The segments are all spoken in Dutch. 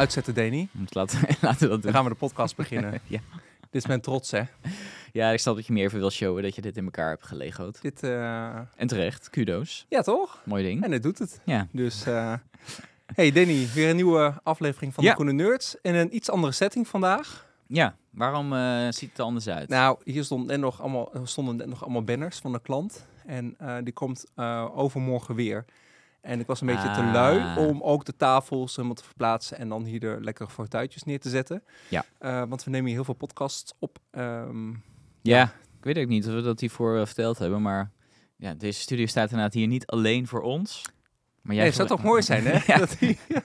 uitzetten, Deni. Laten, laten we dat Dan gaan we de podcast beginnen. Ja. Dit is mijn trots, hè. Ja, ik snap dat je meer even wil showen dat je dit in elkaar hebt gelegoed. Dit, eh, En terecht, kudo's. ja, toch? Mooi ding. En het doet het. Ja. Dus, eh, hey Danny, weer een nieuwe aflevering van Ja. de Groene Nerds. In een iets andere setting vandaag. Ja, waarom eh, ziet het er anders uit? Nou, hier stond net nog allemaal, stonden net nog allemaal banners van de klant. En die komt overmorgen weer. En ik was een beetje te Ah. lui om ook de tafels helemaal te verplaatsen en dan hier de lekkere fortuitjes neer te zetten. Ja. Eh, want we nemen hier heel veel podcasts op. Ehm, ja, ik weet ook niet of we dat hiervoor eh, verteld hebben, maar ja, deze studio staat inderdaad hier niet alleen voor ons. Maar nee, het zou toch mooi zijn, hè? ja, die-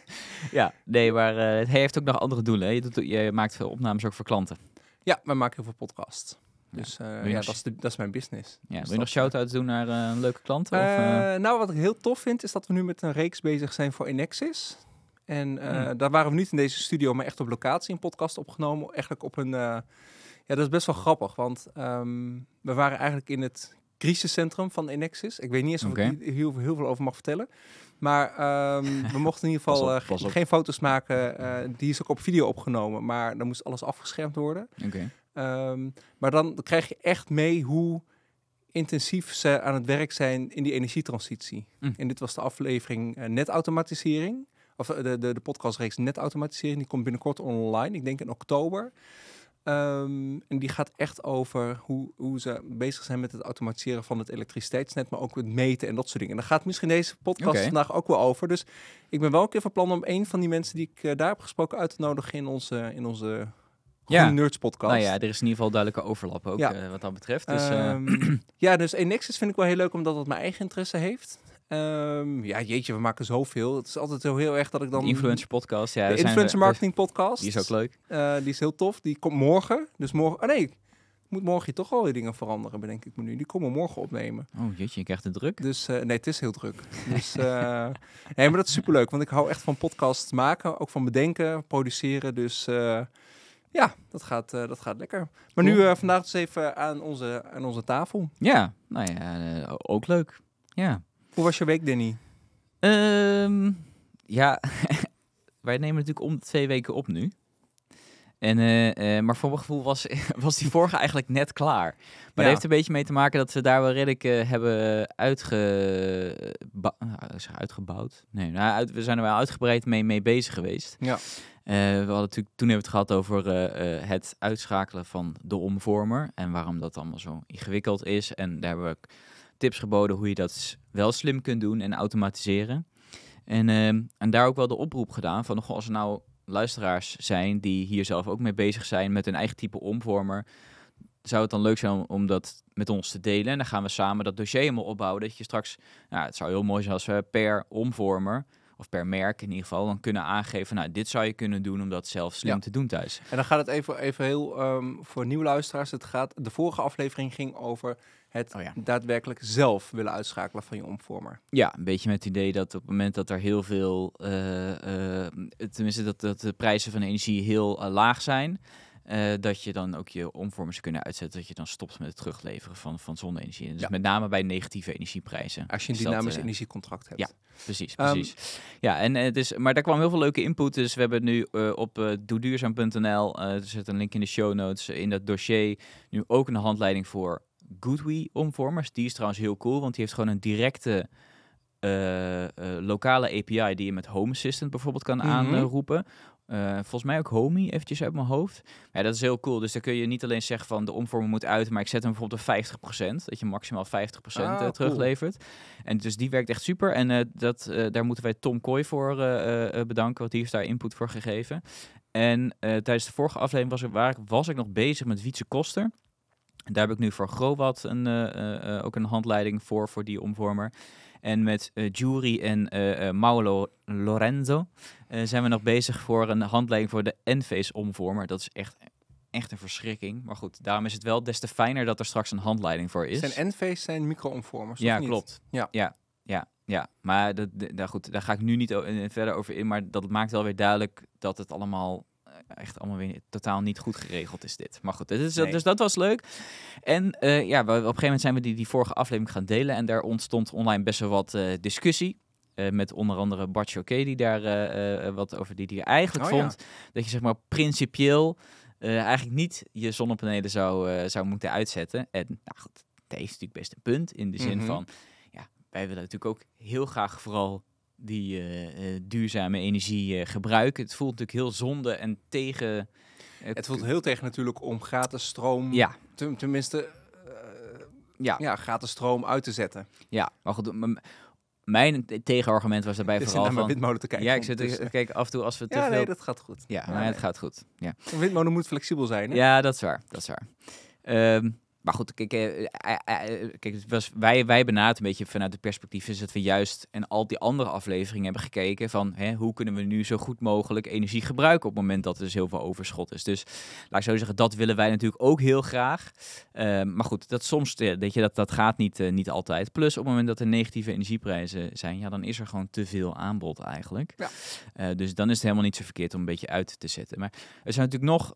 ja, nee, maar eh, het heeft ook nog andere doelen. Hè? Je, doet, je maakt veel opnames ook voor klanten. ja, wij maken heel veel podcasts. Dus eh, ja, nog- dat is, de, dat is mijn business. Ja, Dus wil je nog dat, shout-outs doen naar eh, een leuke klanten? of, eh? Nou, wat ik heel tof vind, is dat we nu met een reeks bezig zijn voor Enexis. En Hmm. daar waren we niet in deze studio, maar echt op locatie een podcast opgenomen. Eigenlijk op een... ja, dat is best wel grappig, want ehm, we waren eigenlijk in het crisiscentrum van Enexis. Ik weet niet eens of ik hier heel, heel veel over mag vertellen. Maar ehm, we mochten in ieder geval op, geen foto's maken. die is ook op video opgenomen, maar dan moest alles afgeschermd worden. Oké. Ehm, maar dan krijg je echt mee hoe intensief ze aan het werk zijn in die energietransitie. Mm. En dit was de aflevering eh, netautomatisering. Of eh, de, de, de podcastreeks netautomatisering. Die komt binnenkort online. Ik denk in oktober. Ehm, en die gaat echt over hoe, hoe ze bezig zijn met het automatiseren van het elektriciteitsnet, maar ook het meten en dat soort dingen. En daar gaat misschien deze podcast vandaag ook wel over. Dus ik ben wel een keer van plan om een van die mensen die ik eh, daar heb gesproken uit te nodigen in onze, in onze Ja. Nerds podcast. Nou ja, er is in ieder geval duidelijke overlap ook Ja. eh, wat dat betreft. Dus, Ehm, ja, dus Enexis vind ik wel heel leuk omdat het mijn eigen interesse heeft. Ehm, ja, jeetje, we maken zoveel. Het is altijd zo heel erg dat ik dan... de influencer podcast. Ja, de daar zijn we- influencer marketing podcast. Die is ook leuk. Eh, die is heel tof. Die komt morgen. Dus morgen... Oh nee, ik moet morgen toch wel weer dingen veranderen, bedenk ik me nu. Die komen morgen opnemen. Oh jeetje, je krijgt het druk. Dus nee, het is heel druk. Dus nee, maar dat is superleuk. Want ik hou echt van podcasts maken. Ook van bedenken, produceren. Dus ja, dat gaat, eh, dat gaat lekker. Maar nu eh, vandaag dus even aan onze, aan onze tafel. Ja, nou ja, eh, ook leuk. Ja. Hoe was je week, Danny? Ehm, ja, wij nemen natuurlijk om twee weken op nu. En, eh, eh, maar voor mijn gevoel was, was die vorige eigenlijk net klaar. Maar dat heeft een beetje mee te maken dat we daar wel redelijk eh, hebben uitge, nou, uitgebouwd. Nee, nou, uit- we zijn er wel uitgebreid mee, mee bezig geweest. Ja. We hadden natuurlijk, toen hebben we het gehad over het uitschakelen van de omvormer. En waarom dat allemaal zo ingewikkeld is. En daar hebben we tips geboden hoe je dat wel slim kunt doen en automatiseren. En, ehm, en daar ook wel de oproep gedaan van goh, als er nou luisteraars zijn die hier zelf ook mee bezig zijn met hun eigen type omvormer. Zou het dan leuk zijn om, dat met ons te delen? En dan gaan we samen dat dossier helemaal opbouwen. Dat je straks, nou, het zou heel mooi zijn als we per omvormer, of per merk in ieder geval, dan kunnen aangeven, nou, dit zou je kunnen doen om dat zelf slim Ja. te doen thuis. En dan gaat het even, even heel ehm, voor nieuwe luisteraars. Het gaat, de vorige aflevering ging over het Oh ja. daadwerkelijk zelf willen uitschakelen van je omvormer. Ja, een beetje met het idee dat op het moment dat er heel veel, eh, eh, tenminste dat, dat de prijzen van energie heel eh, laag zijn, eh, dat je dan ook je omvormers kunnen uitzetten, dat je dan stopt met het terugleveren van, van zonne-energie. En Dus Ja. met name bij negatieve energieprijzen. Als je een dat, dynamisch eh, energiecontract hebt. ja. Precies, Ehm, precies. ja, en het is, maar daar kwam heel veel leuke input. Dus we hebben nu op doeduurzaam.nl, er zit een link in de show notes, in dat dossier nu ook een handleiding voor GoodWe omvormers. Die is trouwens heel cool, want die heeft gewoon een directe lokale API die je met Home Assistant bijvoorbeeld kan Mhm. aanroepen. Eh, volgens mij ook Homey, eventjes uit mijn hoofd. Ja, dat is heel cool. Dus dan kun je niet alleen zeggen van de omvormer moet uit, maar ik zet hem bijvoorbeeld op 50%. Dat je maximaal 50% Ah, eh, cool. teruglevert. En dus die werkt echt super. En eh, dat, daar moeten wij Tom Kooi voor bedanken, want die heeft daar input voor gegeven. En tijdens de vorige aflevering was ik, waar, was ik nog bezig met Wietse Koster. En daar heb ik nu voor Growat een, ook een handleiding voor, voor die omvormer. En met eh Jury en eh eh, Mauro Lorenzo eh, zijn we nog bezig voor een handleiding voor de Enphase omvormer. Dat is echt, echt een verschrikking. Maar goed, daarom is het wel des te fijner dat er straks een handleiding voor is. Zijn NV's zijn micro-omvormers, Ja, of niet? klopt. Ja. ja, ja, ja. Maar dat, d- nou goed, daar ga ik nu niet eh, verder over in. Maar dat maakt wel weer duidelijk dat het allemaal eh, echt allemaal weer totaal niet goed geregeld is dit. Maar goed, is, Nee. dus dat was leuk. En eh, ja, we, op een gegeven moment zijn we die, die vorige aflevering gaan delen. En daar ontstond online best wel wat eh, discussie. eh, met onder andere Bart Choquet, die daar eh, eh, wat over die, die eigenlijk Oh, ja. vond dat je zeg maar principieel eh, eigenlijk niet je zonnepanelen zou, eh, zou moeten uitzetten. En nou goed, dat is natuurlijk best een punt in de zin Mhm. van, ja, wij willen natuurlijk ook heel graag vooral die eh, eh, duurzame energie eh, gebruiken. Het voelt natuurlijk heel zonde en tegen... Het voelt heel tegen natuurlijk om gratis stroom, Ja, ten- tenminste, ja, ja, gratis stroom uit te zetten. ja. Maar goed, mijn tegenargument was daarbij vooral van... windmolen te kijken. Ja, ik zit ondertussen. kijk af en toe als we te Ja, veel... nee, dat gaat goed. Ja, Ja, maar het gaat goed. Ja, Een windmolen moet flexibel zijn, hè? ja dat is waar. Dat is waar. Ehm, maar goed, kijk, eh, eh, eh, kijk het was, wij, wij benaderen een beetje vanuit het perspectief is dat we juist en al die andere afleveringen hebben gekeken van hè, hoe kunnen we nu zo goed mogelijk energie gebruiken op het moment dat er dus heel veel overschot is. Dus laat ik zo zeggen, dat willen wij natuurlijk ook heel graag. Ehm, maar goed, dat soms, weet je, dat, dat gaat niet, niet altijd. Plus op het moment dat er negatieve energieprijzen zijn, ja, dan is er gewoon te veel aanbod eigenlijk. Ja. Dus dan is het helemaal niet zo verkeerd om een beetje uit te zetten. Maar er zijn natuurlijk nog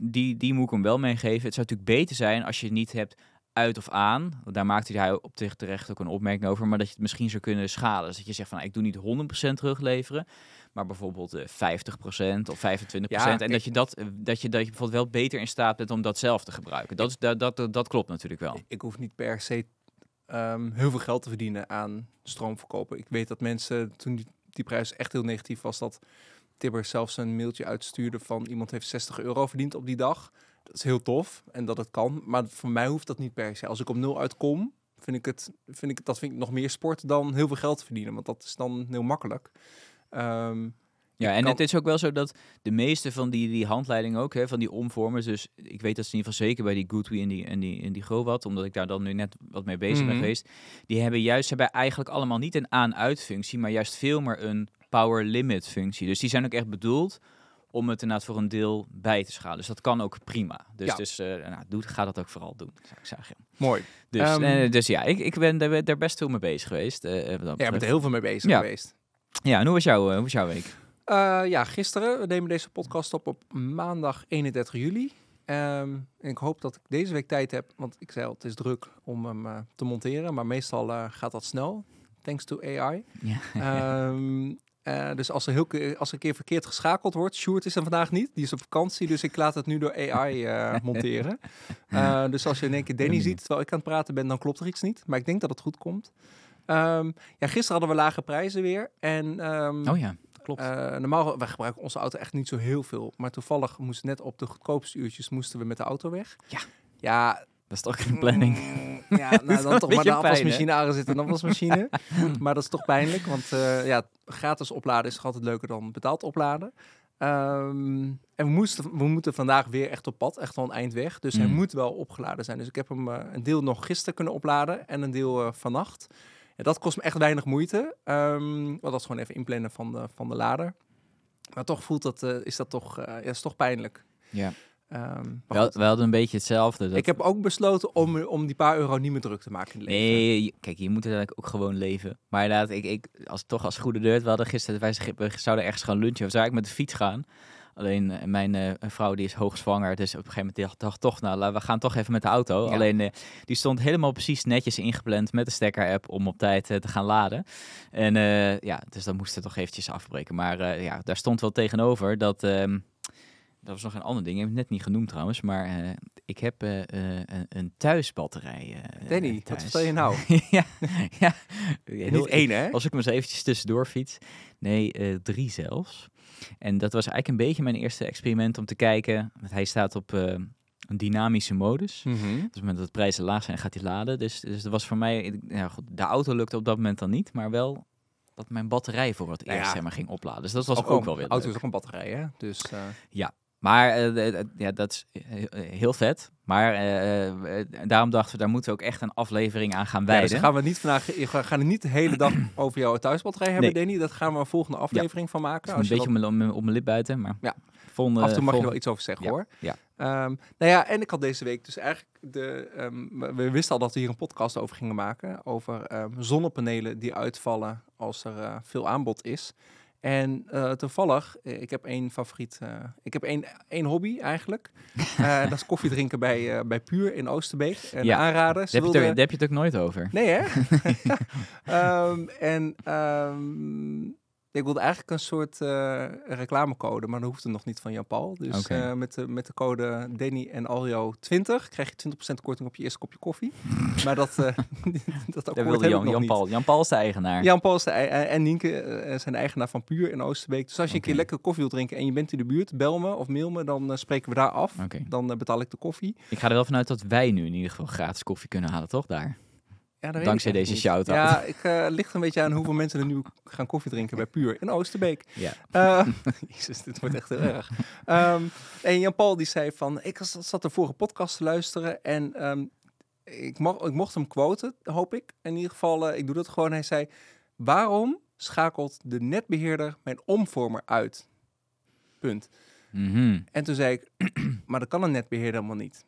die, die moet ik hem wel meegeven. Het zou natuurlijk beter zijn als je het niet hebt uit of aan. Daar maakte hij op zich terecht ook een opmerking over. Maar dat je het misschien zou kunnen schalen. Dus dat je zegt van, ik doe niet 100% terugleveren. Maar bijvoorbeeld eh 50% of 25%. Ja, en dat je, dat, eh, dat, je, dat je bijvoorbeeld wel beter in staat bent om dat zelf te gebruiken. Dat, is, dat, dat, dat klopt natuurlijk wel. Ik hoef niet per se ehm, heel veel geld te verdienen aan stroomverkopen. Ik weet dat mensen, toen die, die prijs echt heel negatief was, dat Tibber zelfs een mailtje uitstuurde van iemand heeft 60 euro verdiend op die dag. Dat is heel tof en dat het kan, maar voor mij hoeft dat niet per se. Als ik op nul uitkom, vind ik het, vind ik, dat vind ik nog meer sport dan heel veel geld verdienen, want dat is dan heel makkelijk. Ehm, Ja, en kan- het is ook wel zo dat de meeste van die, die handleidingen ook, hè, van die omvormers, dus ik weet dat ze in ieder geval zeker bij die Goodwee en die, en die, en die Growat, omdat ik daar dan nu net wat mee bezig ben Mhm. geweest, die hebben juist, ze hebben eigenlijk allemaal niet een aan-uit functie, maar juist veel meer een power limit functie. Dus die zijn ook echt bedoeld om het inderdaad voor een deel bij te schalen. Dus dat kan ook prima. Dus, Ja. dus nou, doe, ga dat ook vooral doen, zou ik zeggen. mooi. Dus, Ehm, eh, dus ja, ik, ik ben daar, daar best veel mee bezig geweest. dat Ja, je bent er heel veel mee bezig Ja. geweest. ja, en hoe was, jouw, hoe was jouw week? Eh, ja, gisteren. We nemen deze podcast op op maandag 31 juli. Ehm, en ik hoop dat ik deze week tijd heb, want ik zei al, het is druk om hem eh, te monteren. Maar meestal eh, gaat dat snel, thanks to AI. Ja. Ehm, eh, dus als er, heel, als er een keer verkeerd geschakeld wordt, Sjoerd is er vandaag niet, die is op vakantie, dus ik laat het nu door AI monteren. Dus als je in één keer Danny ziet terwijl ik aan het praten ben, dan klopt er iets niet. Maar ik denk dat het goed komt. Ehm, ja, gisteren hadden we lage prijzen weer. En ehm, Oh ja, klopt. eh, normaal, wij gebruiken onze auto echt niet zo heel veel. Maar toevallig moest net op de goedkoopste uurtjes moesten we met de auto weg. Ja. Ja, dat is toch geen planning. mm, ja, nou, dan toch maar de afwasmachine aangezet en afwasmachine. maar dat is toch pijnlijk, want eh, ja, gratis opladen is toch altijd leuker dan betaald opladen. Ehm, en we, moesten, we moeten vandaag weer echt op pad, echt wel een eind weg. Dus hij Mm. moet wel opgeladen zijn. Dus ik heb hem eh, een deel nog gisteren kunnen opladen en een deel vannacht. Ja, dat kost me echt weinig moeite. Ehm want dat is gewoon even inplannen van de, van de lader. Maar toch voelt dat, eh, is dat toch, eh, ja, is toch pijnlijk. Ja. Ehm, maar Wel, we hadden een beetje hetzelfde. Dat... Ik heb ook besloten om, om die paar euro niet meer druk te maken in het leven. Nee, kijk, je moet uiteindelijk ook gewoon leven. Maar inderdaad, ik, ik, als, toch als goede deur, we hadden gisteren, wij we zouden ergens gaan lunchen. We zouden eigenlijk met de fiets gaan. Alleen eh, mijn eh, vrouw die is hoogzwanger, dus op een gegeven moment dacht, dacht toch, nou, we gaan toch even met de auto. Ja. Alleen eh, die stond helemaal precies netjes ingepland met de stekker-app om op tijd te gaan laden. En ja, dus dan moesten we toch eventjes afbreken. Maar ja, daar stond wel tegenover dat... ehm, dat was nog een ander ding, ik heb het net niet genoemd trouwens, maar ik heb een, een thuisbatterij. Danny, thuis. wat vertel je nou? ja, ja. Heel, niet één, hè? Als ik hem eens eventjes tussendoor fiets. Nee, drie zelfs. En dat was eigenlijk een beetje mijn eerste experiment om te kijken. Want hij staat op eh, een dynamische modus. Dus op het moment dat de prijzen laag zijn, gaat hij laden. Dus, dus dat was voor mij... Ja, goed, de auto lukte op dat moment dan niet, maar wel dat mijn batterij voor het eerst ja. zeg maar, ging opladen. Dus dat was ook, wel weer Auto is ook een batterij, hè? Dus eh, Maar eh, ja, dat is heel, heel vet. Maar eh, eh, daarom dachten we, daar moeten we ook echt een aflevering aan gaan ja, wijden. dus gaan we niet vandaag, we gaan het niet de hele dag over jouw thuisbatterij hebben, Nee. Danny. Dat gaan we een volgende aflevering van maken. een Als beetje dat- op mijn, lip buiten, maar Ja. volgende, af en toe mag je wel iets over zeggen, Ja, hoor. ja. Ehm, nou ja, en ik had deze week dus eigenlijk de. ehm, we- we wisten al dat we hier een podcast over gingen maken over ehm, zonnepanelen die uitvallen als er eh, veel aanbod is. En eh, toevallig, eh, ik heb één favoriet, eh, ik heb één, één hobby eigenlijk. Dat is koffie drinken bij, bij Puur in Oosterbeek. En Ja. aanraden. Daar daar heb je het ook nooit over. Nee, hè? Ehm, en ehm, ik wilde eigenlijk een soort eh, reclamecode, maar dat hoefde nog niet van Jan-Paul. Dus eh, met, de, met de code Danny en Aljo 20 krijg je 20% korting op je eerste kopje koffie. maar dat, eh dat akkoord wilde Jan, Jan. Paul. Jan Paul is de eigenaar. Jan-Paul is de en Nienke zijn de eigenaar van Puur in Oosterbeek. Dus als je een keer lekker koffie wilt drinken en je bent in de buurt, bel me of mail me, dan spreken we daar af. Dan betaal ik de koffie. Ik ga er wel vanuit dat wij nu in ieder geval gratis koffie kunnen halen, toch? Daar. Ja, Dankzij deze niet. shout-out. Ja, ik eh ligt een beetje aan hoeveel mensen er nu gaan koffie drinken bij Puur in Oosterbeek. Ja. Eh, Jezus, dit wordt echt heel erg. Ehm, en Jan-Paul die zei van, ik zat de vorige podcast te luisteren en ehm, ik, mag, ik mocht hem quoten, hoop ik. In ieder geval, eh, ik doe dat gewoon. Hij zei, waarom schakelt de netbeheerder mijn omvormer uit? Punt. Mhm. En toen zei ik, maar dat kan een netbeheerder helemaal niet.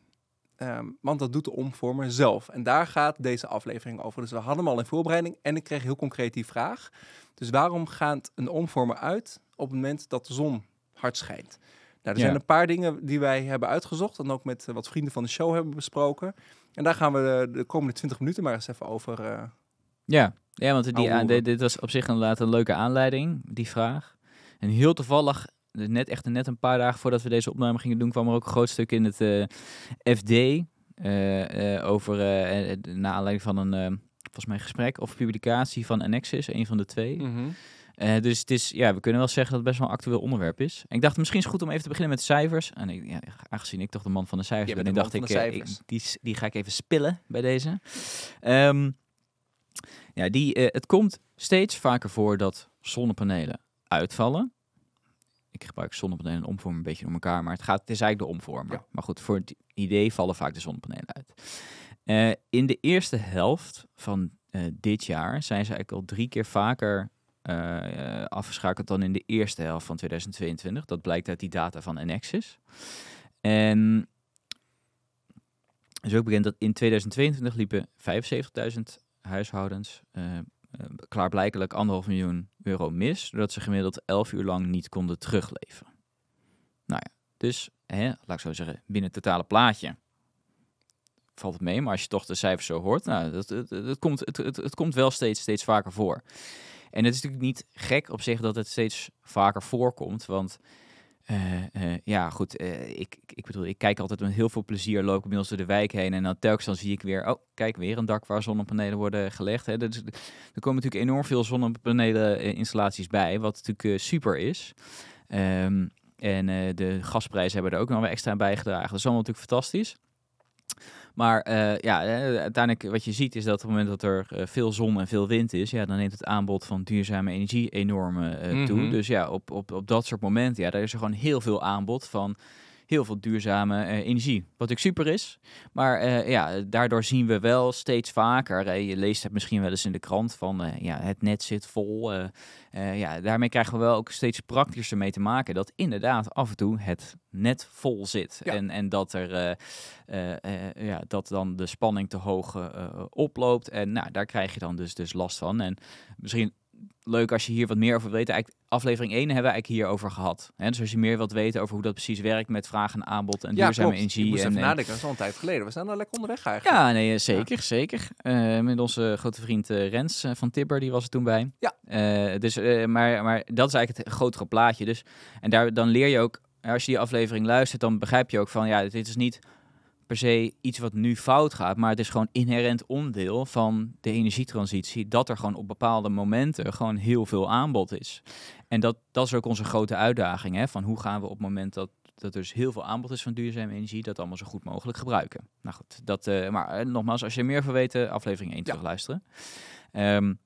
Ehm, want dat doet de omvormer zelf. En daar gaat deze aflevering over. Dus we hadden hem al in voorbereiding en ik kreeg heel concreet die vraag. Dus waarom gaat een omvormer uit op het moment dat de zon hard schijnt? Nou, er Ja. zijn een paar dingen die wij hebben uitgezocht en ook met eh, wat vrienden van de show hebben besproken. En daar gaan we de, de komende 20 minuten maar eens even over. eh, Ja, ja want die, aan- hoeren. dit, dit was op zich inderdaad een leuke aanleiding, die vraag. En heel toevallig, dus net echt net een paar dagen voordat we deze opname gingen doen, kwam er ook een groot stuk in het eh, FD eh, eh, over, eh, eh, naar aanleiding van een, volgens mij gesprek of publicatie van Annexis, een van de twee. Eh, dus het is, ja, we kunnen wel zeggen dat het best wel een actueel onderwerp is. En ik dacht, misschien is het goed om even te beginnen met cijfers. En ik, ja, aangezien ik toch de man van de cijfers ben, de dacht ik, ik- die, die ga ik even spillen bij deze. Ehm, ja, die, het komt steeds vaker voor dat zonnepanelen uitvallen. Ik gebruik zonnepanelen en omvormer een beetje door elkaar, maar het, gaat, het is eigenlijk de omvormer. Ja. Maar goed, voor het idee vallen vaak de zonnepanelen uit. Eh, in de eerste helft van eh, dit jaar zijn ze eigenlijk al drie keer vaker eh, afgeschakeld dan in de eerste helft van 2022. Dat blijkt uit die data van Enexis. En het is ook bekend dat in 2022 liepen 75.000 huishoudens klaarblijkelijk anderhalf miljoen euro mis, doordat ze gemiddeld 11 uur lang niet konden terugleveren. Nou ja, dus hè, laat ik zo zeggen, binnen het totale plaatje valt het mee, maar als je toch de cijfers zo hoort, nou, dat, het komt, het, het, het komt wel steeds, steeds vaker voor. En het is natuurlijk niet gek op zich dat het steeds vaker voorkomt, want uh, uh, ja, goed, uh, ik, ik bedoel, ik kijk altijd met heel veel plezier, loop inmiddels door de wijk heen en dan telkens zie ik weer, oh, kijk, weer een dak waar zonnepanelen worden gelegd. Hè. Dus, er komen natuurlijk enorm veel zonnepanelen installaties bij, wat natuurlijk super is. Um, en de gasprijzen hebben er ook nog weer extra aan bijgedragen. Dat is allemaal natuurlijk fantastisch. Maar uh, ja, uiteindelijk wat je ziet is dat op het moment dat er uh, veel zon en veel wind is, ja, dan neemt het aanbod van duurzame energie enorm uh, mm -hmm. toe. Dus ja, op, op, op dat soort momenten, ja, daar is er gewoon heel veel aanbod van heel veel duurzame energie. Wat ook super is. Maar ja, daardoor zien we wel steeds vaker, je leest het misschien wel eens in de krant van ja, het net zit vol. ja, daarmee krijgen we wel ook steeds praktischer mee te maken dat inderdaad af en toe het net vol zit. Ja. En, en dat er ja, dat dan de spanning te hoog oploopt. En nou, daar krijg je dan dus, dus last van. En misschien leuk als je hier wat meer over weet. Eigenlijk, aflevering 1 hebben we eigenlijk hierover gehad. Hè? Dus als je meer wilt weten over hoe dat precies werkt met vraag en aanbod en ja, duurzame klopt. energie. Ik moest en, even en, nadenken, dat is al een tijd geleden. We zijn al lekker onderweg eigenlijk. Ja, nee, zeker, ja. zeker. Uh, met onze grote vriend uh, Rens uh, van Tibber, die was er toen bij. Ja. dus, maar, maar dat is eigenlijk het grotere plaatje. Dus, en daar, dan leer je ook, als je die aflevering luistert, dan begrijp je ook van, ja, dit is niet per se iets wat nu fout gaat, maar het is gewoon inherent onderdeel van de energietransitie, dat er gewoon op bepaalde momenten gewoon heel veel aanbod is. En dat, dat is ook onze grote uitdaging, hè, van hoe gaan we op het moment dat, dat er dus heel veel aanbod is van duurzame energie, dat allemaal zo goed mogelijk gebruiken. Nou goed, dat, uh, maar uh, nogmaals, als je meer wil weten, aflevering 1 ja. terugluisteren. Um,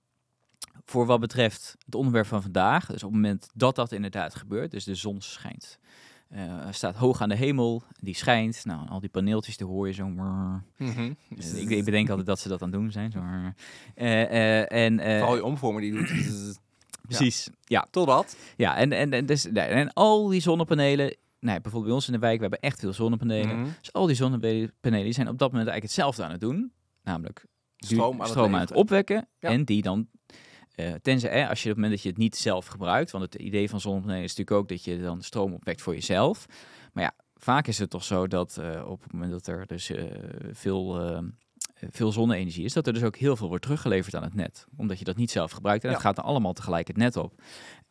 voor wat betreft het onderwerp van vandaag, dus op het moment dat dat inderdaad gebeurt, dus de zon schijnt uh, staat hoog aan de hemel, die schijnt. Nou, al die paneeltjes, daar hoor je zo. Mm -hmm. dus ik, ik, bedenk altijd dat ze dat aan het doen zijn. Zo. Uh, en, Vooral je omvormer die doet. Precies, ja. ja. Totdat. Ja, en, en, en, dus, en al die zonnepanelen, nou, bijvoorbeeld bij ons in de wijk, we hebben echt veel zonnepanelen. Mm -hmm. Dus al die zonnepanelen zijn op dat moment eigenlijk hetzelfde aan het doen. Namelijk stroom aan, stroom het, aan het opwekken. Ja. En die dan Eh, tenzij eh, als je op het moment dat je het niet zelf gebruikt, want het idee van zonnepanelen is natuurlijk ook dat je dan stroom opwekt voor jezelf. Maar ja, vaak is het toch zo dat eh, op het moment dat er dus eh, veel, veel zonne-energie is, dat er dus ook heel veel wordt teruggeleverd aan het net. Omdat je dat niet zelf gebruikt en Ja. het gaat dan allemaal tegelijk het net op.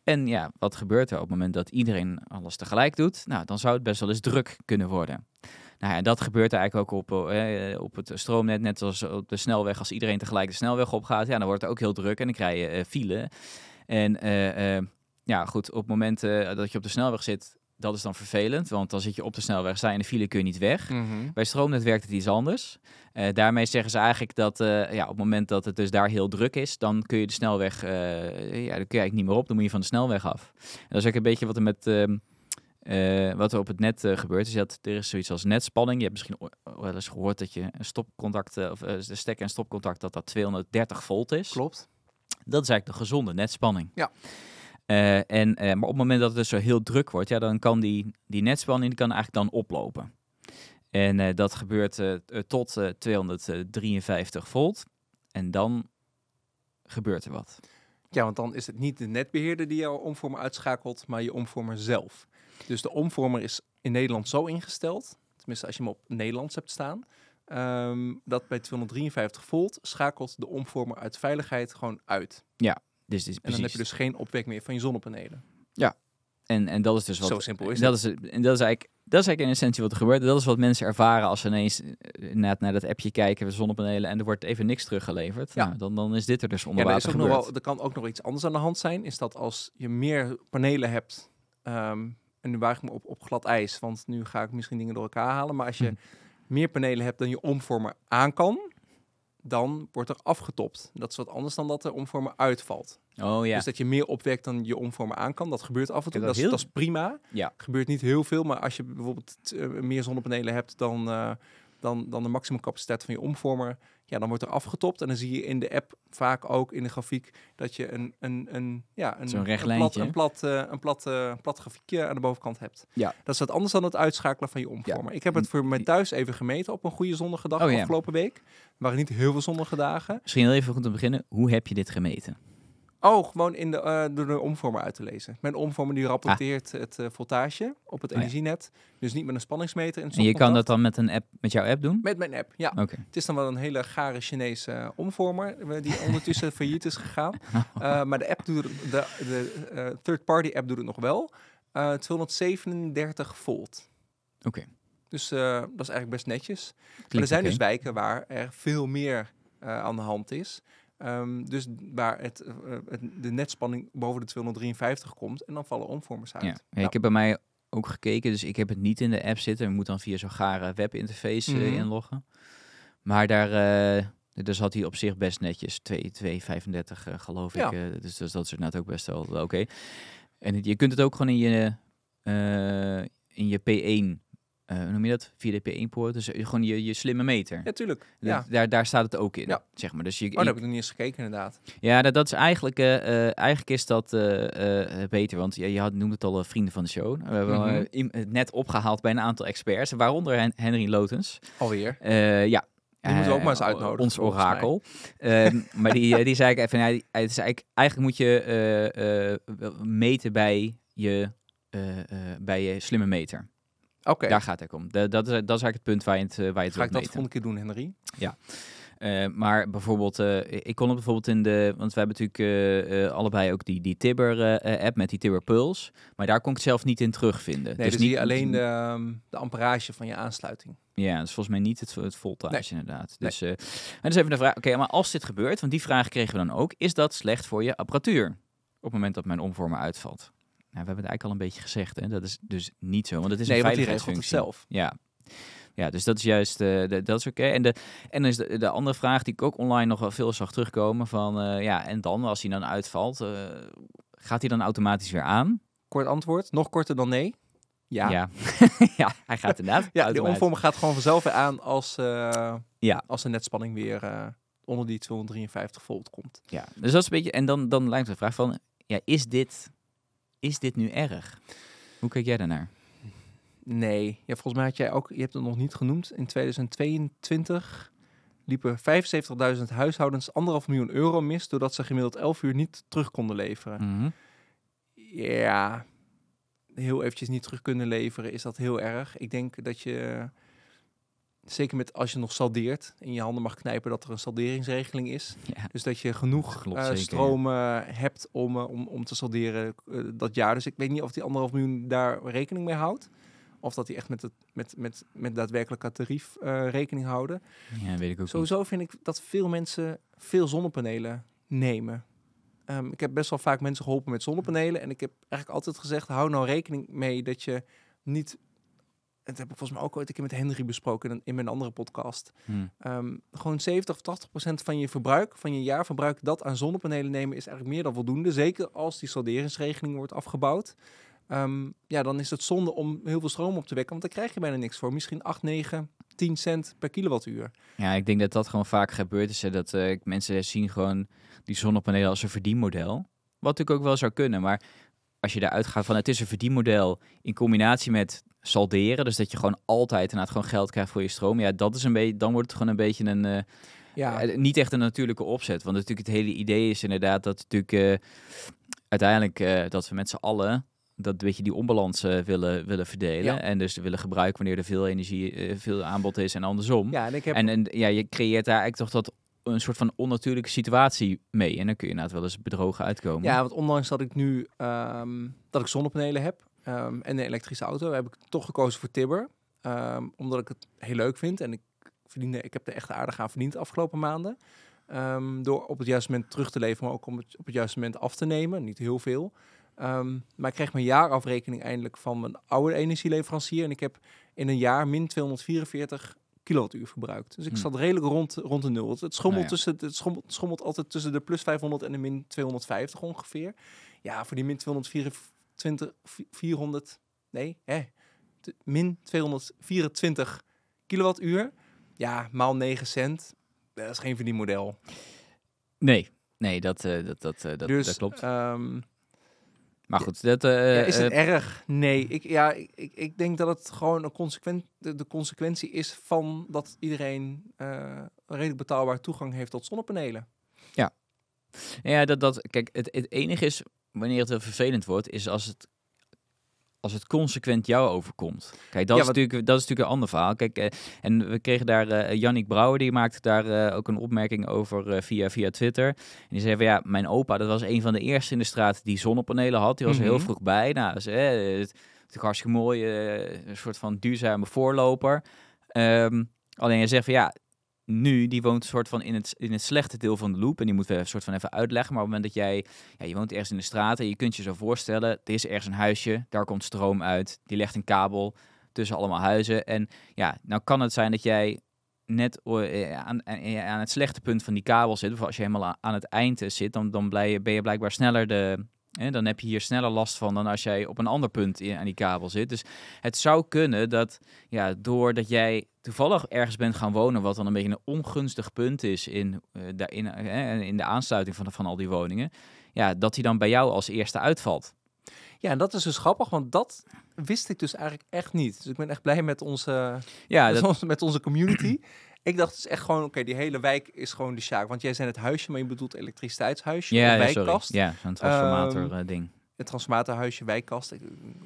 En ja, wat gebeurt er op het moment dat iedereen alles tegelijk doet? Nou, dan zou het best wel eens druk kunnen worden. Nou ja, dat gebeurt eigenlijk ook op, eh, op het stroomnet, net als op de snelweg. Als iedereen tegelijk de snelweg opgaat, ja, dan wordt het ook heel druk en dan krijg je eh, file. En eh, eh, ja, goed, op het moment eh, dat je op de snelweg zit, dat is dan vervelend. Want dan zit je op de snelweg, sta in de file, kun je niet weg. Mhm. Bij stroomnet werkt het iets anders. Eh, daarmee zeggen ze eigenlijk dat eh, ja, op het moment dat het dus daar heel druk is, dan kun je de snelweg, eh, ja, dan kun je eigenlijk niet meer op. Dan moet je van de snelweg af. En dat is ook een beetje wat er met eh, wat er op het net eh, gebeurt. Is dat er is zoiets als netspanning. Je hebt misschien wel eens gehoord dat je een stopcontact, eh, of de stekker en stopcontact, dat dat 230 volt is. Klopt. Dat is eigenlijk de gezonde netspanning. Ja. En, maar op het moment dat het dus zo heel druk wordt, ja, dan kan die, die netspanning die kan eigenlijk dan oplopen. En dat gebeurt tot eh, 253 volt. En dan gebeurt er wat. Ja, want dan is het niet de netbeheerder die jouw omvormer uitschakelt, maar je omvormer zelf. Dus de omvormer is in Nederland zo ingesteld, tenminste als je hem op Nederlands hebt staan, ehm, dat bij 253 volt schakelt de omvormer uit veiligheid gewoon uit. Dus, dit is En dan heb je dus geen opwek meer van je zonnepanelen. en, en dat is dus wat. Zo simpel is dat is, en dat is eigenlijk. Dat is eigenlijk in essentie wat er gebeurt. Dat is wat mensen ervaren als ze ineens eh, naar, naar dat appje kijken, zonnepanelen, en er wordt even niks teruggeleverd. Ja. Nou, dan, dan is dit er dus onder Ja, er, water ook nog gebeurd. wel, er kan ook nog iets anders aan de hand zijn. Is dat als je meer panelen hebt. ehm, en nu waag ik me op, op glad ijs. Want nu ga ik misschien dingen door elkaar halen. Maar als je Hm. meer panelen hebt dan je omvormer aan kan. Dan wordt er afgetopt. Dat is wat anders dan dat de omvormer uitvalt. Oh ja. Dus dat je meer opwekt dan je omvormer aan kan. Dat gebeurt af en toe. Dat dat is, heel- dat is prima. Ja. Gebeurt niet heel veel. Maar als je bijvoorbeeld eh, meer zonnepanelen hebt dan, eh, dan, dan de maximumcapaciteit van je omvormer. Ja, dan wordt er afgetopt. En dan zie je in de app vaak ook in de grafiek dat je een, een, een, ja, een, Zo'n recht een plat, een plat, eh, een plat, eh, plat grafiekje aan de bovenkant hebt. Ja. Dat is wat anders dan het uitschakelen van je omvormer. Ik heb het voor mij thuis even gemeten op een goede zonnige dag Oh, ja. afgelopen week. Er waren niet heel veel zonnige dagen. Misschien heel even goed te beginnen. Hoe heb je dit gemeten? Oh, gewoon in de, eh, door de omvormer uit te lezen. Mijn omvormer die rapporteert Ah. het eh, voltage op het Oh ja. energienet. Dus niet met een spanningsmeter. En, En je kan dat dan met een app, met jouw app doen? Met mijn app, ja. Oké. Het is dan wel een hele gare Chinese eh, omvormer die ondertussen failliet is gegaan. Eh, maar de app doet het- de, de third-party app doet het nog wel. Eh 237 volt. Oké. Dus dat is eigenlijk best netjes. Maar er zijn dus wijken waar er veel meer aan de hand is. Ehm, dus waar het, eh, het, de netspanning boven de 253 komt en dan vallen omvormers uit. Ja. Ja, Nou, Ik heb bij mij ook gekeken, dus ik heb het niet in de app zitten. Je moet dan via zo'n gare webinterface eh, Mhm. inloggen. Maar daar, eh dus had hij op zich best netjes 2, 2,35 eh, geloof Ja. ik. eh, dus, dus dat is inderdaad ook best wel oké. En het- je kunt het ook gewoon in je, eh, in je P1, eh, hoe noem je dat? Via de P1-poort. Dus eh, gewoon je, je slimme meter. ja, tuurlijk. Ja. Daar, daar staat het ook in, Ja. zeg maar. Dus je, Oh, daar heb ik nog niet eens gekeken inderdaad. ja, dat, dat is eigenlijk, eh, eh, eigenlijk is dat eh, eh, beter. Want je, je had, noemde het al eh, vrienden van de show. We hebben Mhm. eh, in- het net opgehaald bij een aantal experts, waaronder Hen- Henry Lotens. Alweer. Eh, ja. Die moeten we ook Eh, maar eens uitnodigen, Ons orakel. Ehm, maar die, eh, die zei ik even, het is eigenlijk, eigenlijk moet je eh, eh, meten bij je, eh, eh, bij je slimme meter. Oké, Daar gaat het om. Da- dat, is, dat is eigenlijk het punt waar je het, eh, waar je het ga ik dat de volgende keer doen, Henry. Eh, maar bijvoorbeeld, eh, ik kon het bijvoorbeeld in de, want we hebben natuurlijk allebei ook die, die Tibber-app met die Tibber Pulse, maar daar kon ik het zelf niet in terugvinden. Nee, dus niet zie je alleen de, ehm, de amperage van je aansluiting. Ja, dat is volgens mij niet het, het voltage Nee. inderdaad. Dus, en dus even de vraag, oké, maar als dit gebeurt, want die vraag kregen we dan ook, is dat slecht voor je apparatuur op het moment dat mijn omvormer uitvalt? Nou, we hebben het eigenlijk al een beetje gezegd, hè? dat is dus niet zo, want het is nee, een veiligheidsfunctie. zelf. Ja. Ja, dus dat is juist, eh, de- dat is oké. En, de, en dan is de, de andere vraag die ik ook online nog wel veel zag terugkomen van, eh, ja, en dan, als hij dan uitvalt, eh, gaat hij dan automatisch weer aan? Kort antwoord, nog korter dan nee. Ja. Ja, Ja, ja hij gaat inderdaad die automatisch. omvormer gaat gewoon vanzelf weer aan als, Ja. als de netspanning weer onder die 253 volt komt. Ja, dus dat is een beetje. En dan, dan lijkt de vraag van: ja, is dit, is dit nu erg? Hoe kijk jij daarnaar? Nee, ja, volgens mij had jij ook, je hebt het nog niet genoemd, in 2022 liepen 75.000 huishoudens anderhalf miljoen euro mis doordat ze gemiddeld 11 uur niet terug konden leveren. Mhm. Ja, heel eventjes niet terug kunnen leveren, is dat heel erg. Ik denk dat je, zeker met als je nog saldeert, in je handen mag knijpen dat er een salderingsregeling is. Ja. Dus dat je genoeg Klopt eh, stromen hebt om, eh, om, om te salderen eh, dat jaar. Dus ik weet niet of die anderhalf miljoen daar rekening mee houdt. Of dat die echt met, het, met, met, met daadwerkelijke tarief rekening houden. ja, weet ik ook niet. Sowieso vind ik dat veel mensen veel zonnepanelen nemen. Ehm, ik heb best wel vaak mensen geholpen met zonnepanelen. En ik heb eigenlijk altijd gezegd, hou nou rekening mee dat je niet... Dat heb ik volgens mij ook ooit een keer met Henry besproken in, in mijn andere podcast. Hm. Ehm, gewoon 70 of 80 procent van je verbruik, van je jaarverbruik, dat aan zonnepanelen nemen is eigenlijk meer dan voldoende. Zeker als die salderingsregeling wordt afgebouwd. Ehm, ja, dan is het zonde om heel veel stroom op te wekken, want daar krijg je bijna niks voor. Misschien 8, 9, 10 cent per kilowattuur. Ja, ik denk dat dat gewoon vaak gebeurt. Is hè, dat eh, mensen zien gewoon die zonnepanelen als een verdienmodel. Wat natuurlijk ook wel zou kunnen. Maar als je daaruit gaat van het is een verdienmodel in combinatie met salderen. Dus dat je gewoon altijd inderdaad gewoon geld krijgt voor je stroom. Ja, dat is een beetje, dan wordt het gewoon een beetje een... eh, Ja, eh, niet echt een natuurlijke opzet. Want natuurlijk het hele idee is inderdaad dat natuurlijk eh, uiteindelijk dat we met z'n allen dat weet je die onbalans willen, willen verdelen. Ja. En dus willen gebruiken wanneer er veel energie, veel aanbod is en andersom. ja en ik heb En, en ja, je creëert daar eigenlijk toch dat een soort van onnatuurlijke situatie mee. En dan kun je inderdaad wel eens bedrogen uitkomen. Ja, want ondanks dat ik nu ehm, dat ik zonnepanelen heb ehm, en een elektrische auto, heb ik toch gekozen voor Tibber. Ehm, omdat ik het heel leuk vind en ik verdiende, ik heb er echt aardig aan verdiend de afgelopen maanden. Ehm, door op het juiste moment terug te leveren, maar ook om het op het juiste moment af te nemen. Niet heel veel. Maar ik kreeg mijn jaarafrekening eindelijk van mijn oude energieleverancier. En ik heb in een jaar min 244 kilowattuur verbruikt. Dus ik Hm. zat redelijk rond, rond de nul. Het, schommelt, Nou ja. tussen, het schommelt, schommelt altijd tussen de plus 500 en de min 250 ongeveer. Ja, voor die min 224, 400, nee, hè, min 224 kilowattuur. Ja, maal 9 cent. Dat is geen verdienmodel. Nee, nee, dat, eh, dat, dat, eh, dat, dus, dat klopt. ehm, maar goed, dat... eh, ja, is het eh, erg? Nee, ik, ja, ik, ik, denk dat het gewoon een consequent, de, de consequentie is van dat iedereen eh, redelijk betaalbaar toegang heeft tot zonnepanelen. Ja, dat, dat, kijk, het, het enige is, wanneer het wel vervelend wordt, is als het, als het consequent jou overkomt. Kijk, dat, Ja, is, wat- natuurlijk, dat is natuurlijk een ander verhaal. Kijk, eh, en we kregen daar, eh Yannick Brouwer, die maakte daar eh, ook een opmerking over via, via Twitter. En die zei van, ja, mijn opa, dat was een van de eerste in de straat die zonnepanelen had. Die was heel Mhm. vroeg bij. Nou, eh, het, het is natuurlijk hartstikke mooi, een soort van duurzame voorloper. Ehm, alleen hij zegt van, ja, nu, die woont soort van in het, in het slechte deel van de loop. En die moeten we een soort van even uitleggen. Maar op het moment dat jij, ja, je woont ergens in de straat en je kunt je zo voorstellen, er is ergens een huisje, daar komt stroom uit, die legt een kabel tussen allemaal huizen. En ja, nou kan het zijn dat jij net eh, aan, aan aan het slechte punt van die kabel zit. Of als je helemaal aan het eind eh, zit, dan, dan ben je blijkbaar sneller de... hè, dan heb je hier sneller last van dan als jij op een ander punt in- aan die kabel zit. Dus het zou kunnen dat ja, doordat jij toevallig ergens bent gaan wonen, wat dan een beetje een ongunstig punt is in, eh, daarin, eh, in de aansluiting van, van al die woningen, ja, dat die dan bij jou als eerste uitvalt. Ja, en dat is dus grappig, want dat wist ik dus eigenlijk echt niet. Dus ik ben echt blij met onze, Ja, dat, met onze community. ik dacht dus echt gewoon, oké, die hele wijk is gewoon de Sjaak. Want jij zei het huisje, maar je bedoelt elektriciteitshuisje, ja, wijkkast. Ja, zo'n transformator Ehm, eh, ding. Het transformatorhuisje, wijkkast. Ik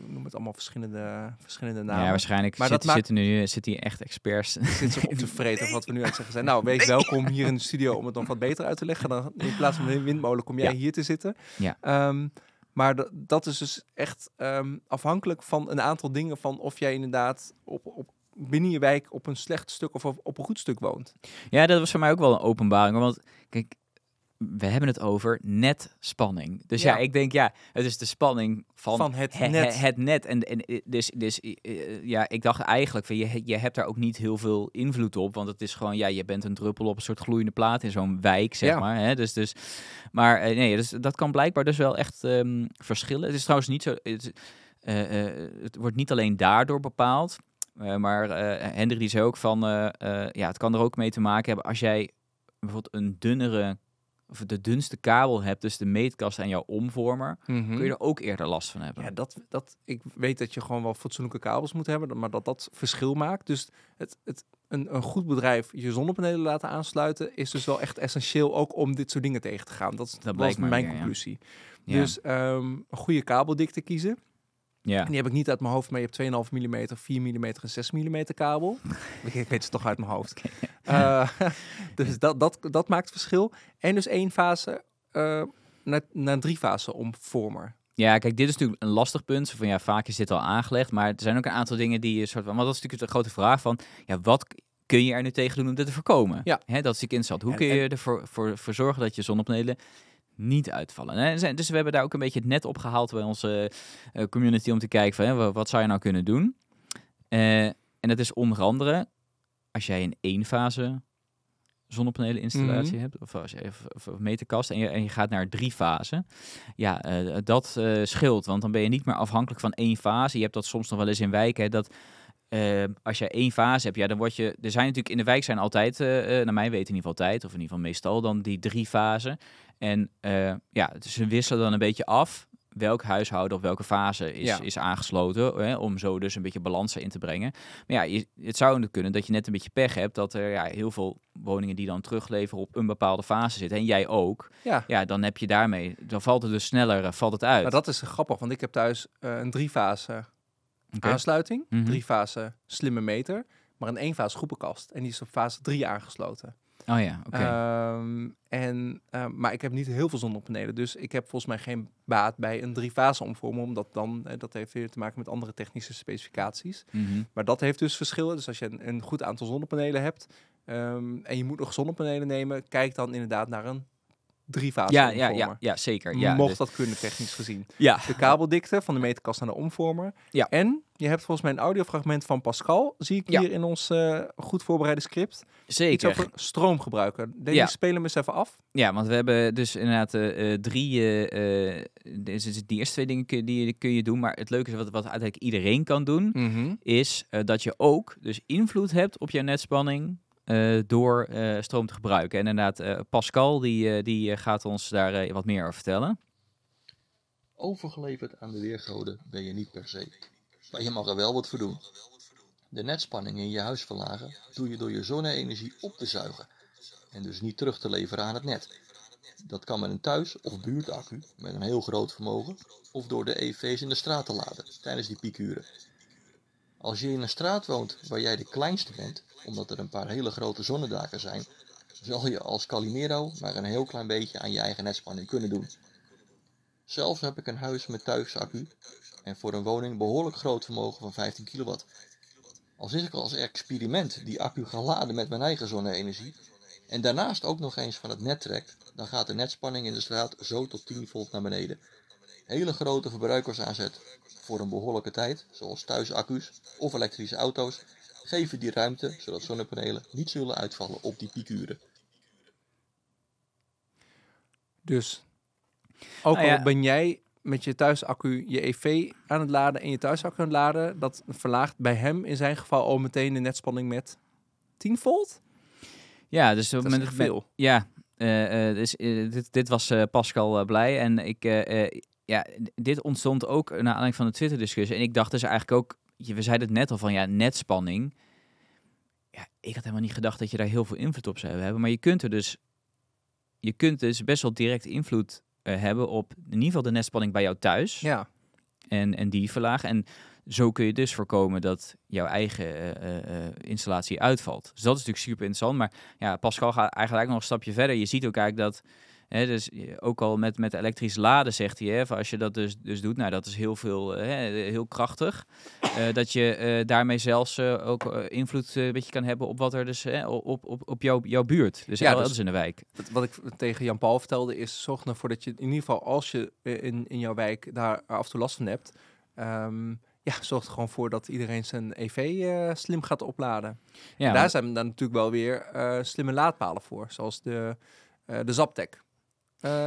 noem het allemaal verschillende, verschillende namen. Ja, waarschijnlijk Maar zit, dat maakt- zitten nu zitten hier echt experts. zit zich op te vreten of wat we nu aan het zeggen zijn. Nou, wees welkom hier in de studio om het nog wat beter uit te leggen. Dan in plaats van een windmolen kom jij Ja. hier te zitten. Ja. Ehm, maar dat- dat is dus echt ehm, afhankelijk van een aantal dingen van of jij inderdaad op, op, binnen je wijk op een slecht stuk of op, een goed stuk woont. Ja, dat was voor mij ook wel een openbaring. Want kijk, we hebben het over netspanning. Dus ja, Ja. ik denk, ja, het is de spanning van, Van het he- net. he- het net. En, en eh, dus, dus eh, eh, ja, ik dacht eigenlijk, van, je, je hebt daar ook niet heel veel invloed op. Want het is gewoon, ja, je bent een druppel op een soort gloeiende plaat in zo'n wijk, zeg Ja. maar. Hè? Dus, dus, maar nee, dus, dat kan blijkbaar dus wel echt ehm, verschillen. Het is trouwens niet zo... Het, het wordt niet alleen daardoor bepaald. Eh, maar eh Hendrik die zei ook van, eh, ja, het kan er ook mee te maken hebben als jij bijvoorbeeld een dunnere of de dunste kabel hebt tussen de meetkast en jouw omvormer, Mhm. kun je er ook eerder last van hebben. Ja, dat, dat, ik weet dat je gewoon wel fatsoenlijke kabels moet hebben, maar dat dat verschil maakt. Dus het, het, een, een goed bedrijf je zonnepanelen laten aansluiten is dus wel echt essentieel ook om dit soort dingen tegen te gaan. Dat, is- dat was mijn weer, conclusie. Ja. Dus ehm, een goede kabeldikte kiezen. Ja. En die heb ik niet uit mijn hoofd, maar je hebt 2,5 mm, 4 mm en 6 mm kabel. ik ik weet het toch uit mijn hoofd. Eh, dus dat, dat, dat maakt verschil. En dus één fase eh, naar, naar drie fase omvormer. Ja, kijk, dit is natuurlijk een lastig punt. Van ja, vaak is dit al aangelegd, maar er zijn ook een aantal dingen die je soort van. Maar dat is natuurlijk de grote vraag van, ja, wat kun je er nu tegen doen om dit te voorkomen? Ja. Hè, dat is natuurlijk interessant. Hoe En- kun je ervoor voor, voor zorgen dat je zonnepanelen niet uitvallen? Hè, Dus we hebben daar ook een beetje het net opgehaald bij onze eh, community om te kijken van, hè, wa- wat zou je nou kunnen doen? Eh, en dat is onder andere als jij een eenfase zonnepanelen installatie Mhm. hebt, of als je of, of, of meterkast en je, en je gaat naar drie fasen, ja, eh, dat scheelt, want dan ben je niet meer afhankelijk van één fase. Je hebt dat soms nog wel eens in wijken, hè, dat eh, als je één fase hebt, ja, dan word je. Er zijn natuurlijk in de wijk zijn altijd, eh, eh, naar mijn weten in ieder geval altijd, of in ieder geval meestal dan die drie fasen. En eh, ja, ze wisselen dan een beetje af welk huishouden of welke fase is, Ja. is aangesloten, hè, om zo dus een beetje balans in te brengen. Maar ja, je, het zou kunnen dat je net een beetje pech hebt, dat er ja, heel veel woningen die dan terugleveren op een bepaalde fase zitten, en jij ook. Ja, Ja, dan heb je daarmee, dan valt het dus sneller, valt het uit. maar dat is grappig, want ik heb thuis een drie fase Aansluiting, Mhm. drie fase slimme meter, maar een één fase groepenkast. En die is op fase 3 aangesloten. Oh ja, oké. Ehm, en, ehm, maar ik heb niet heel veel zonnepanelen, dus ik heb volgens mij geen baat bij een drie fase omvormer, omdat dan, eh, dat heeft weer te maken met andere technische specificaties. Mhm. Maar dat heeft dus verschillen. Dus als je een, een goed aantal zonnepanelen hebt ehm, en je moet nog zonnepanelen nemen, kijk dan inderdaad naar een drie fase Ja, ja, ja, ja, zeker. Ja, Mocht dus- dat kunnen technisch gezien. ja. De kabeldikte van de meterkast naar de omvormer. Ja. En je hebt volgens mij een audiofragment van Pascal, zie ik Ja. hier in ons eh, goed voorbereide script. Iets zeker. over stroomgebruiker. Denk Ja. je, spelen hem eens even af. Ja, want we hebben dus inderdaad eh, drie. eh, dus die eerste twee dingen kun, die kun je doen. Maar het leuke is wat, wat uiteindelijk iedereen kan doen, is eh, dat je ook dus invloed hebt op jouw netspanning. Eh, door eh, stroom te gebruiken. En inderdaad, eh, Pascal die, die gaat ons daar wat meer over vertellen. Overgeleverd aan de weergoden ben je niet per se. Maar je mag er wel wat voor doen. De netspanning in je huis verlagen doe je door je zonne-energie op te zuigen. En dus niet terug te leveren aan het net. Dat kan met een thuis- of buurtaccu met een heel groot vermogen. Of door de EV's in de straat te laden tijdens die piekuren. Als je in een straat woont waar jij de kleinste bent, omdat er een paar hele grote zonnedaken zijn, zal je als Calimero maar een heel klein beetje aan je eigen netspanning kunnen doen. Zelf heb ik een huis met thuisaccu en voor een woning behoorlijk groot vermogen van 15 kilowatt. Als ik als experiment die accu ga laden met mijn eigen zonne-energie en daarnaast ook nog eens van het net trek, dan gaat de netspanning in de straat zo tot 10 volt naar beneden. Hele grote verbruikers aanzet voor een behoorlijke tijd, zoals thuisaccu's of elektrische auto's, geven die ruimte zodat zonnepanelen niet zullen uitvallen op die piekuren. Dus ook Nou ja. al ben jij met je thuisaccu je EV aan het laden en je thuisaccu aan het laden, dat verlaagt bij hem in zijn geval al meteen de netspanning met 10 volt. Ja, dus op Dat het is veel. Ja, eh, eh, dus, eh, dit, dit was eh, Pascal blij. En ik, eh, eh, ja, dit ontstond ook naar aanleiding van de Twitter-discussie. En ik dacht dus eigenlijk ook, we zeiden het net al van ja, netspanning. Ja, ik had helemaal niet gedacht dat je daar heel veel invloed op zou hebben. Maar je kunt er dus, je kunt dus best wel direct invloed eh, hebben op in ieder geval de netspanning bij jou thuis Ja, en, en die verlagen. En zo kun je dus voorkomen dat jouw eigen eh, eh, installatie uitvalt. Dus dat is natuurlijk super interessant. Maar ja, Pascal gaat eigenlijk nog een stapje verder. Je ziet ook eigenlijk dat, dus eh, ook al met, met elektrisch laden zegt hij, hè, als je dat dus, dus doet, nou dat is heel veel, eh, hè, heel krachtig. Eh, dat je daarmee zelfs ook invloed een beetje kan hebben op wat er dus hè, op, op, op jouw, jouw buurt. Dus Ja, dus- dus in de wijk. wat- ik tegen Jan-Paul vertelde is, zorg ervoor dat je in ieder geval als je in, in jouw wijk daar af en toe last van hebt, ehm, ja, zorg er gewoon voor dat iedereen zijn EV slim gaat opladen. Ja, Daar zijn dan natuurlijk wel weer slimme laadpalen voor, zoals de, eh de Zaptec.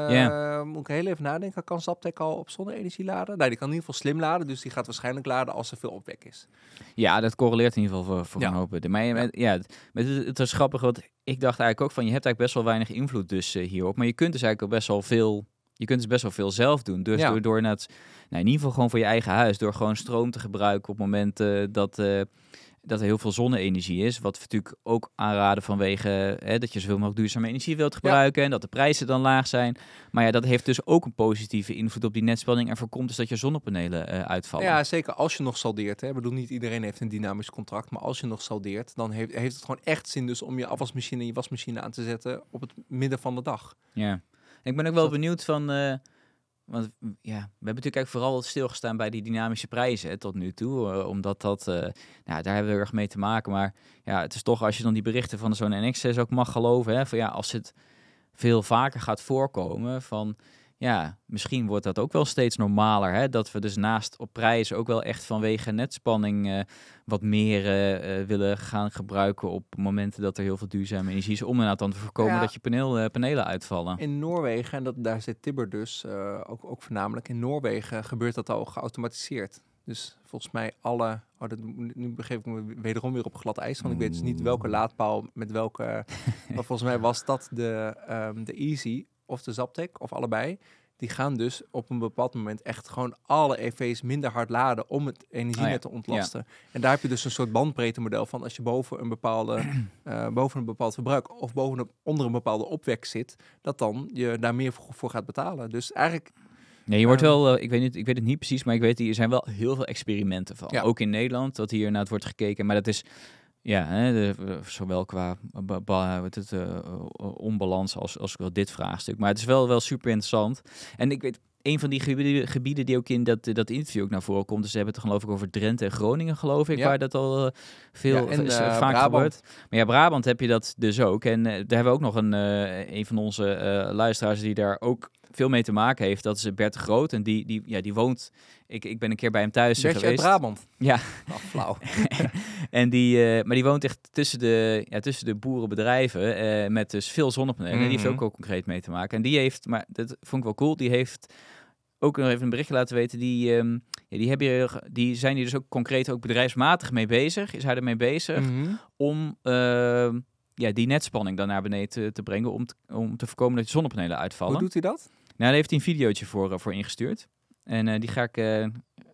Ja. Moet ik heel even nadenken. Kan Zaptec al op zonne-energie laden? Nou, die kan in ieder geval slim laden. Dus die gaat waarschijnlijk laden als er veel opwek is. Ja, dat correleert in ieder geval voor, voor Ja. een hoop. dingen. Maar ja, met, ja, het, met het, het is grappig, want ik dacht eigenlijk ook van, je hebt eigenlijk best wel weinig invloed dus eh, hierop. Maar je kunt dus eigenlijk ook best wel veel, je kunt dus best wel veel zelf doen. Dus Ja. door, door net, nou, in ieder geval gewoon voor je eigen huis, door gewoon stroom te gebruiken op momenten dat, eh, dat er heel veel zonne-energie is. Wat we natuurlijk ook aanraden vanwege hè, dat je zoveel mogelijk duurzame energie wilt gebruiken en dat de prijzen dan laag zijn. Maar ja, dat heeft dus ook een positieve invloed op die netspanning en voorkomt dus dat je zonnepanelen eh, uitvallen. Ja, zeker als je nog saldeert. Hè. Ik bedoel, niet iedereen heeft een dynamisch contract. Maar als je nog saldeert, dan heeft, heeft het gewoon echt zin dus om je afwasmachine en je wasmachine aan te zetten op het midden van de dag. Ja. Ik ben ook wel dat- benieuwd van. eh, want ja, we hebben natuurlijk eigenlijk vooral stilgestaan bij die dynamische prijzen tot nu toe. eh, omdat dat. eh, nou, daar hebben we erg mee te maken. Maar ja, het is toch als je dan die berichten van zo'n NX ook mag geloven. Hè, van ja, als het veel vaker gaat voorkomen. Van ja, misschien wordt dat ook wel steeds normaler. Hè, dat we dus naast op prijzen ook wel echt vanwege netspanning. eh, wat meer eh, eh, willen gaan gebruiken op momenten dat er heel veel duurzame energie is. Om inderdaad dan te voorkomen Ja. dat je paneel, panelen uitvallen. In Noorwegen, en dat, daar zit Tibber dus ook, ook voornamelijk, in Noorwegen gebeurt dat al geautomatiseerd. Dus volgens mij alle, oh, dat, nu begeef ik me wederom weer op glad ijs, want ik weet dus niet welke laadpaal met welke, maar volgens mij was dat de, ehm, de Easy of de Zaptec of allebei. Die gaan dus op een bepaald moment echt gewoon alle EV's minder hard laden om het energienet ja. te ontlasten. En daar heb je dus een soort bandbreedte model van als je boven een bepaalde, eh, boven een bepaald verbruik of boven een, onder een bepaalde opwek zit, dat dan je daar meer voor, voor gaat betalen. Dus eigenlijk, Nee, je wordt Ehm, wel, eh, ik, weet niet, ik weet het niet precies, maar ik weet, er zijn wel heel veel experimenten van. Ja. Ook in Nederland, dat hier naar het wordt gekeken. Maar dat is, ja, hè, de, eh, zowel qua wat het, eh, eh, onbalans als, als wel dit vraagstuk. Maar het is wel, wel super interessant. En ik weet, een van die gebieden, gebieden die ook in dat, dat interview ook naar voren komt, dus ze hebben het geloof ik over Drenthe en Groningen, geloof ik, Ja. waar dat al eh, veel Ja, en, eh, vaak Brabant. gebeurt. Maar ja, Brabant heb je dat dus ook. En eh, daar hebben we ook nog een, eh, een van onze eh, luisteraars die daar ook veel mee te maken heeft. Dat is Bert de Groot. En die, die, ja, die woont... Ik, ik ben een keer bij hem thuis werd je uit geweest. Brabant? Ja. Oh, flauw. en die, eh, maar die woont echt tussen de, ja, tussen de boerenbedrijven. eh, met dus veel zonnepanelen. En die heeft Mhm. ook, ook concreet mee te maken. En die heeft, maar dat vond ik wel cool, die heeft ook nog even een berichtje laten weten. Die, ehm, ja, die, hebben, hier- die zijn hier dus ook concreet ook bedrijfsmatig mee bezig. Is hij ermee bezig? Mhm. om ehm, ja, die netspanning dan naar beneden te, te brengen om te, om te voorkomen dat je zonnepanelen uitvallen. Hoe doet hij dat? Nou, daar heeft hij een videootje voor, eh, voor ingestuurd. En eh, die ga ik, eh,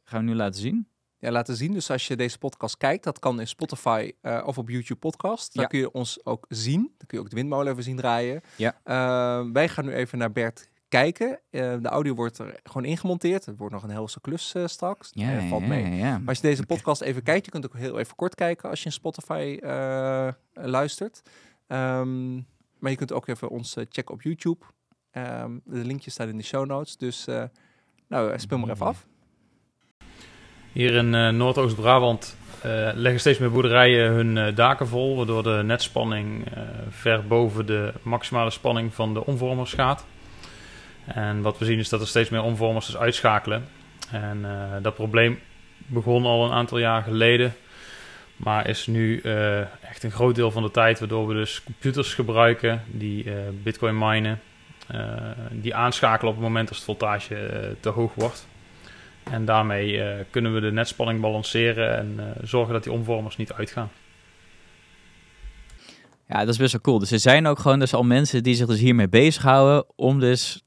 gaan we nu laten zien. Ja, laten zien. Dus als je deze podcast kijkt, dat kan in Spotify of op YouTube podcast. Dan Ja. kun je ons ook zien. Dan kun je ook de windmolen even zien draaien. Ja. Wij gaan nu even naar Bert kijken. De audio wordt er gewoon ingemonteerd. Het wordt nog een helse klus straks. Eh, valt mee. ja, ja. Maar als je deze podcast even kijkt, je kunt ook heel even kort kijken als je in Spotify luistert. Ehm, maar je kunt ook even ons checken op YouTube. Ehm, de linkjes staan in de show notes. Dus eh, nou, eh, speel maar even af. Hier in eh, Noordoost-Brabant leggen steeds meer boerderijen hun daken vol, waardoor de netspanning ver boven de maximale spanning van de omvormers gaat. En wat we zien is dat er steeds meer omvormers dus uitschakelen. En dat probleem begon al een aantal jaar geleden, maar is nu echt een groot deel van de tijd, waardoor we dus computers gebruiken die bitcoin minen, die aanschakelen op het moment als het voltage eh, te hoog wordt. En daarmee eh, kunnen we de netspanning balanceren en eh, zorgen dat die omvormers niet uitgaan. Ja, dat is best wel cool. Dus er zijn ook gewoon dus al mensen die zich dus hiermee bezighouden om dus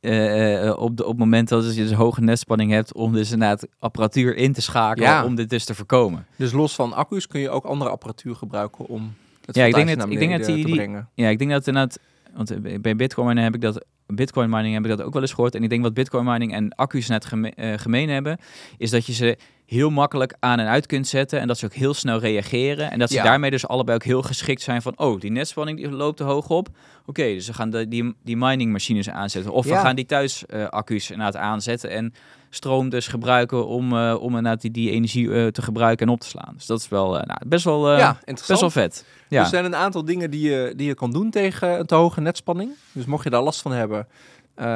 eh, eh, op, de, op het moment dat je dus hoge netspanning hebt, om dus inderdaad apparatuur in te schakelen Ja. om dit dus te voorkomen. Dus los van accu's kun je ook andere apparatuur gebruiken om het Ja, ik denk voltage dat- naar ik denk dat die- te die- brengen. Ja, ik denk dat inderdaad, want eh, bij Bitcoin mining heb ik dat, Bitcoin mining heb ik dat ook wel eens gehoord. En ik denk wat Bitcoin mining en accu's net geme- eh, gemeen hebben, is dat je ze heel makkelijk aan en uit kunt zetten en dat ze ook heel snel reageren. En dat ze Ja. daarmee dus allebei ook heel geschikt zijn van, oh, die netspanning die loopt te hoog op. Oké, dus we gaan de, die, die mining machines aanzetten. Of we gaan die thuis eh, accu's inderdaad aanzetten en stroom dus gebruiken om, eh, om inderdaad die, die energie eh, te gebruiken en op te slaan. Dus dat is wel eh, nou, best wel, ja, best wel vet. Ja. Dus er zijn een aantal dingen die je, die je kan doen tegen een te hoge netspanning. Dus mocht je daar last van hebben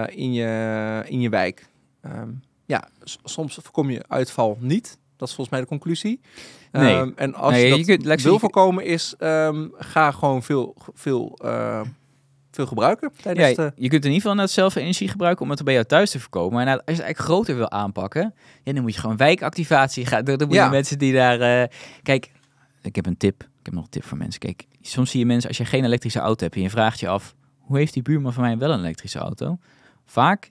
in, je, in je wijk. ehm, ja, soms voorkom je uitval niet. Dat is volgens mij de conclusie. Nee. Ehm, en als Nee, je je dat kunt- Lexi, wil je- voorkomen is, ehm, ga gewoon veel, veel veel gebruiken tijdens Ja, de... je kunt in ieder geval zelf energie gebruiken om het bij jou thuis te voorkomen. En als je het eigenlijk groter wil aanpakken, ja, dan moet je gewoon wijkactivatie gaan. Dan moet Ja. je mensen die daar... eh, Kijk, ik heb een tip. Ik heb nog een tip voor mensen. Kijk, soms zie je mensen, als je geen elektrische auto hebt en je vraagt je af, hoe heeft die buurman van mij wel een elektrische auto? Vaak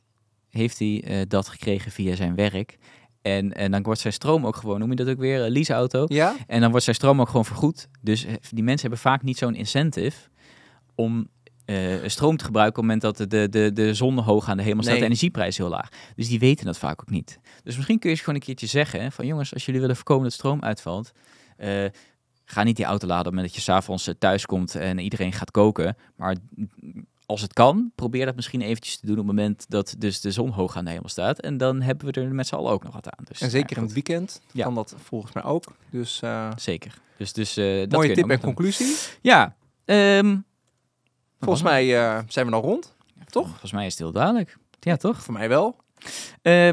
heeft hij eh, dat gekregen via zijn werk. En, en dan wordt zijn stroom ook gewoon, noem je dat ook weer, een leaseauto. Ja? En dan wordt zijn stroom ook gewoon vergoed. Dus die mensen hebben vaak niet zo'n incentive om eh, stroom te gebruiken op het moment dat de, de, de, zon hoog aan de hemel staat Nee. en de energieprijs heel laag. Dus die weten dat vaak ook niet. Dus misschien kun je eens gewoon een keertje zeggen van jongens, als jullie willen voorkomen dat stroom uitvalt, eh, ga niet die auto laden op het moment dat je s'avonds eh, thuis komt en iedereen gaat koken. Maar als het kan, probeer dat misschien eventjes te doen op het moment dat dus de zon hoog aan de hemel staat. En dan hebben we er met z'n allen ook nog wat aan. Dus, En zeker in het weekend Ja. kan dat volgens mij ook. Dus Zeker. Dus, dus dat mooie tip en conclusie. Ja. ehm, Volgens mij eh, zijn we dan rond. toch? Volgens mij is het heel duidelijk. Ja, toch? Voor mij wel. Eh,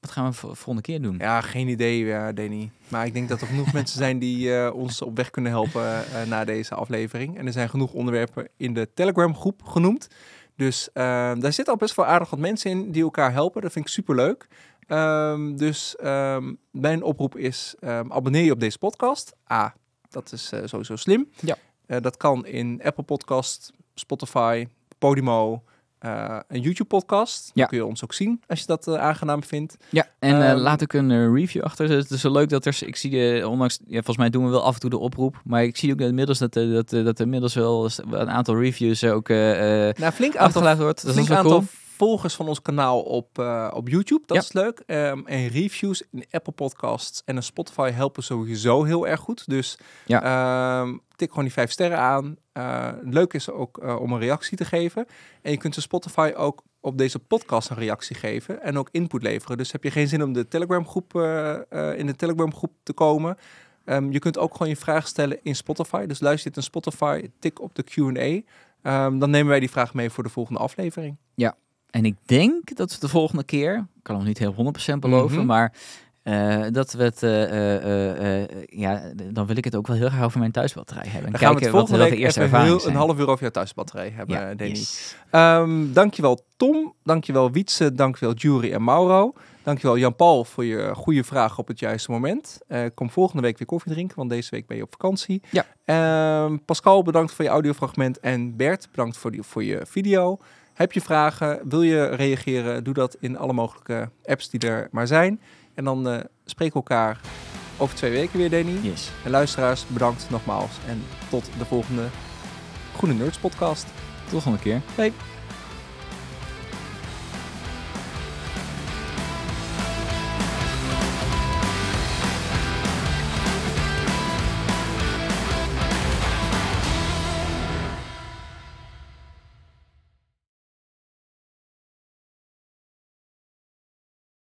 wat gaan we vo- volgende keer doen? Ja, geen idee, eh Danny. Maar ik denk dat er genoeg mensen zijn die ons op weg kunnen helpen na deze aflevering. En er zijn genoeg onderwerpen in de Telegram groep genoemd. Dus eh, daar zitten al best wel aardig wat mensen in die elkaar helpen. Dat vind ik superleuk. Ehm, dus ehm, mijn oproep is, ehm, abonneer je op deze podcast. A, dat is sowieso slim. Ja. Eh, dat kan in Apple Podcast, Spotify, Podimo, eh, een YouTube podcast. Ja. Dan kun je ons ook zien als je dat eh, aangenaam vindt. Ja, en eh, Ehm, laat ook een review achter. Het is zo leuk dat er, ik zie, eh, ondanks, ja, volgens mij doen we wel af en toe de oproep, maar ik zie ook inmiddels dat, dat, dat er inmiddels wel een aantal reviews ook Nou, flink aantal achtergelaten wordt. Dat flink is aantal cool. Volgers van ons kanaal op, eh, op YouTube. Dat Ja. is leuk. Ehm, en reviews in Apple Podcasts en een Spotify helpen sowieso heel erg goed. Dus Ja. ehm, tik gewoon die vijf sterren aan. Eh, leuk is ook eh, om een reactie te geven. En je kunt de Spotify ook op deze podcast een reactie geven en ook input leveren. Dus heb je geen zin om de Telegram groep, in de Telegram groep te komen... Ehm, je kunt ook gewoon je vraag stellen in Spotify. Dus luister je dit in Spotify, tik op de Q&A. Dan nemen wij die vraag mee voor de volgende aflevering. En ik denk dat we de volgende keer, ik kan nog niet heel 100% beloven, Mhm. maar eh, dat we het, eh, eh, ja, dan wil ik het ook wel heel graag over mijn thuisbatterij hebben. En Dan gaan we het volgende wat de week ervaringen heel, een half uur over jouw thuisbatterij hebben, ja, Danny. yes. Ehm, dankjewel Tom, dankjewel Wietse, dankjewel Jury en Mauro. Dankjewel Jan-Paul voor je goede vraag op het juiste moment. Kom volgende week weer koffie drinken, want deze week ben je op vakantie. Ja. Ehm, Pascal, bedankt voor je audiofragment. En Bert, bedankt voor, die, voor je video. Heb je vragen? Wil je reageren? Doe dat in alle mogelijke apps die er maar zijn. En dan eh spreken we elkaar over twee weken weer, Danny. yes. En luisteraars, bedankt nogmaals. En tot de volgende Groene Nerds podcast. Tot de volgende keer. Bye.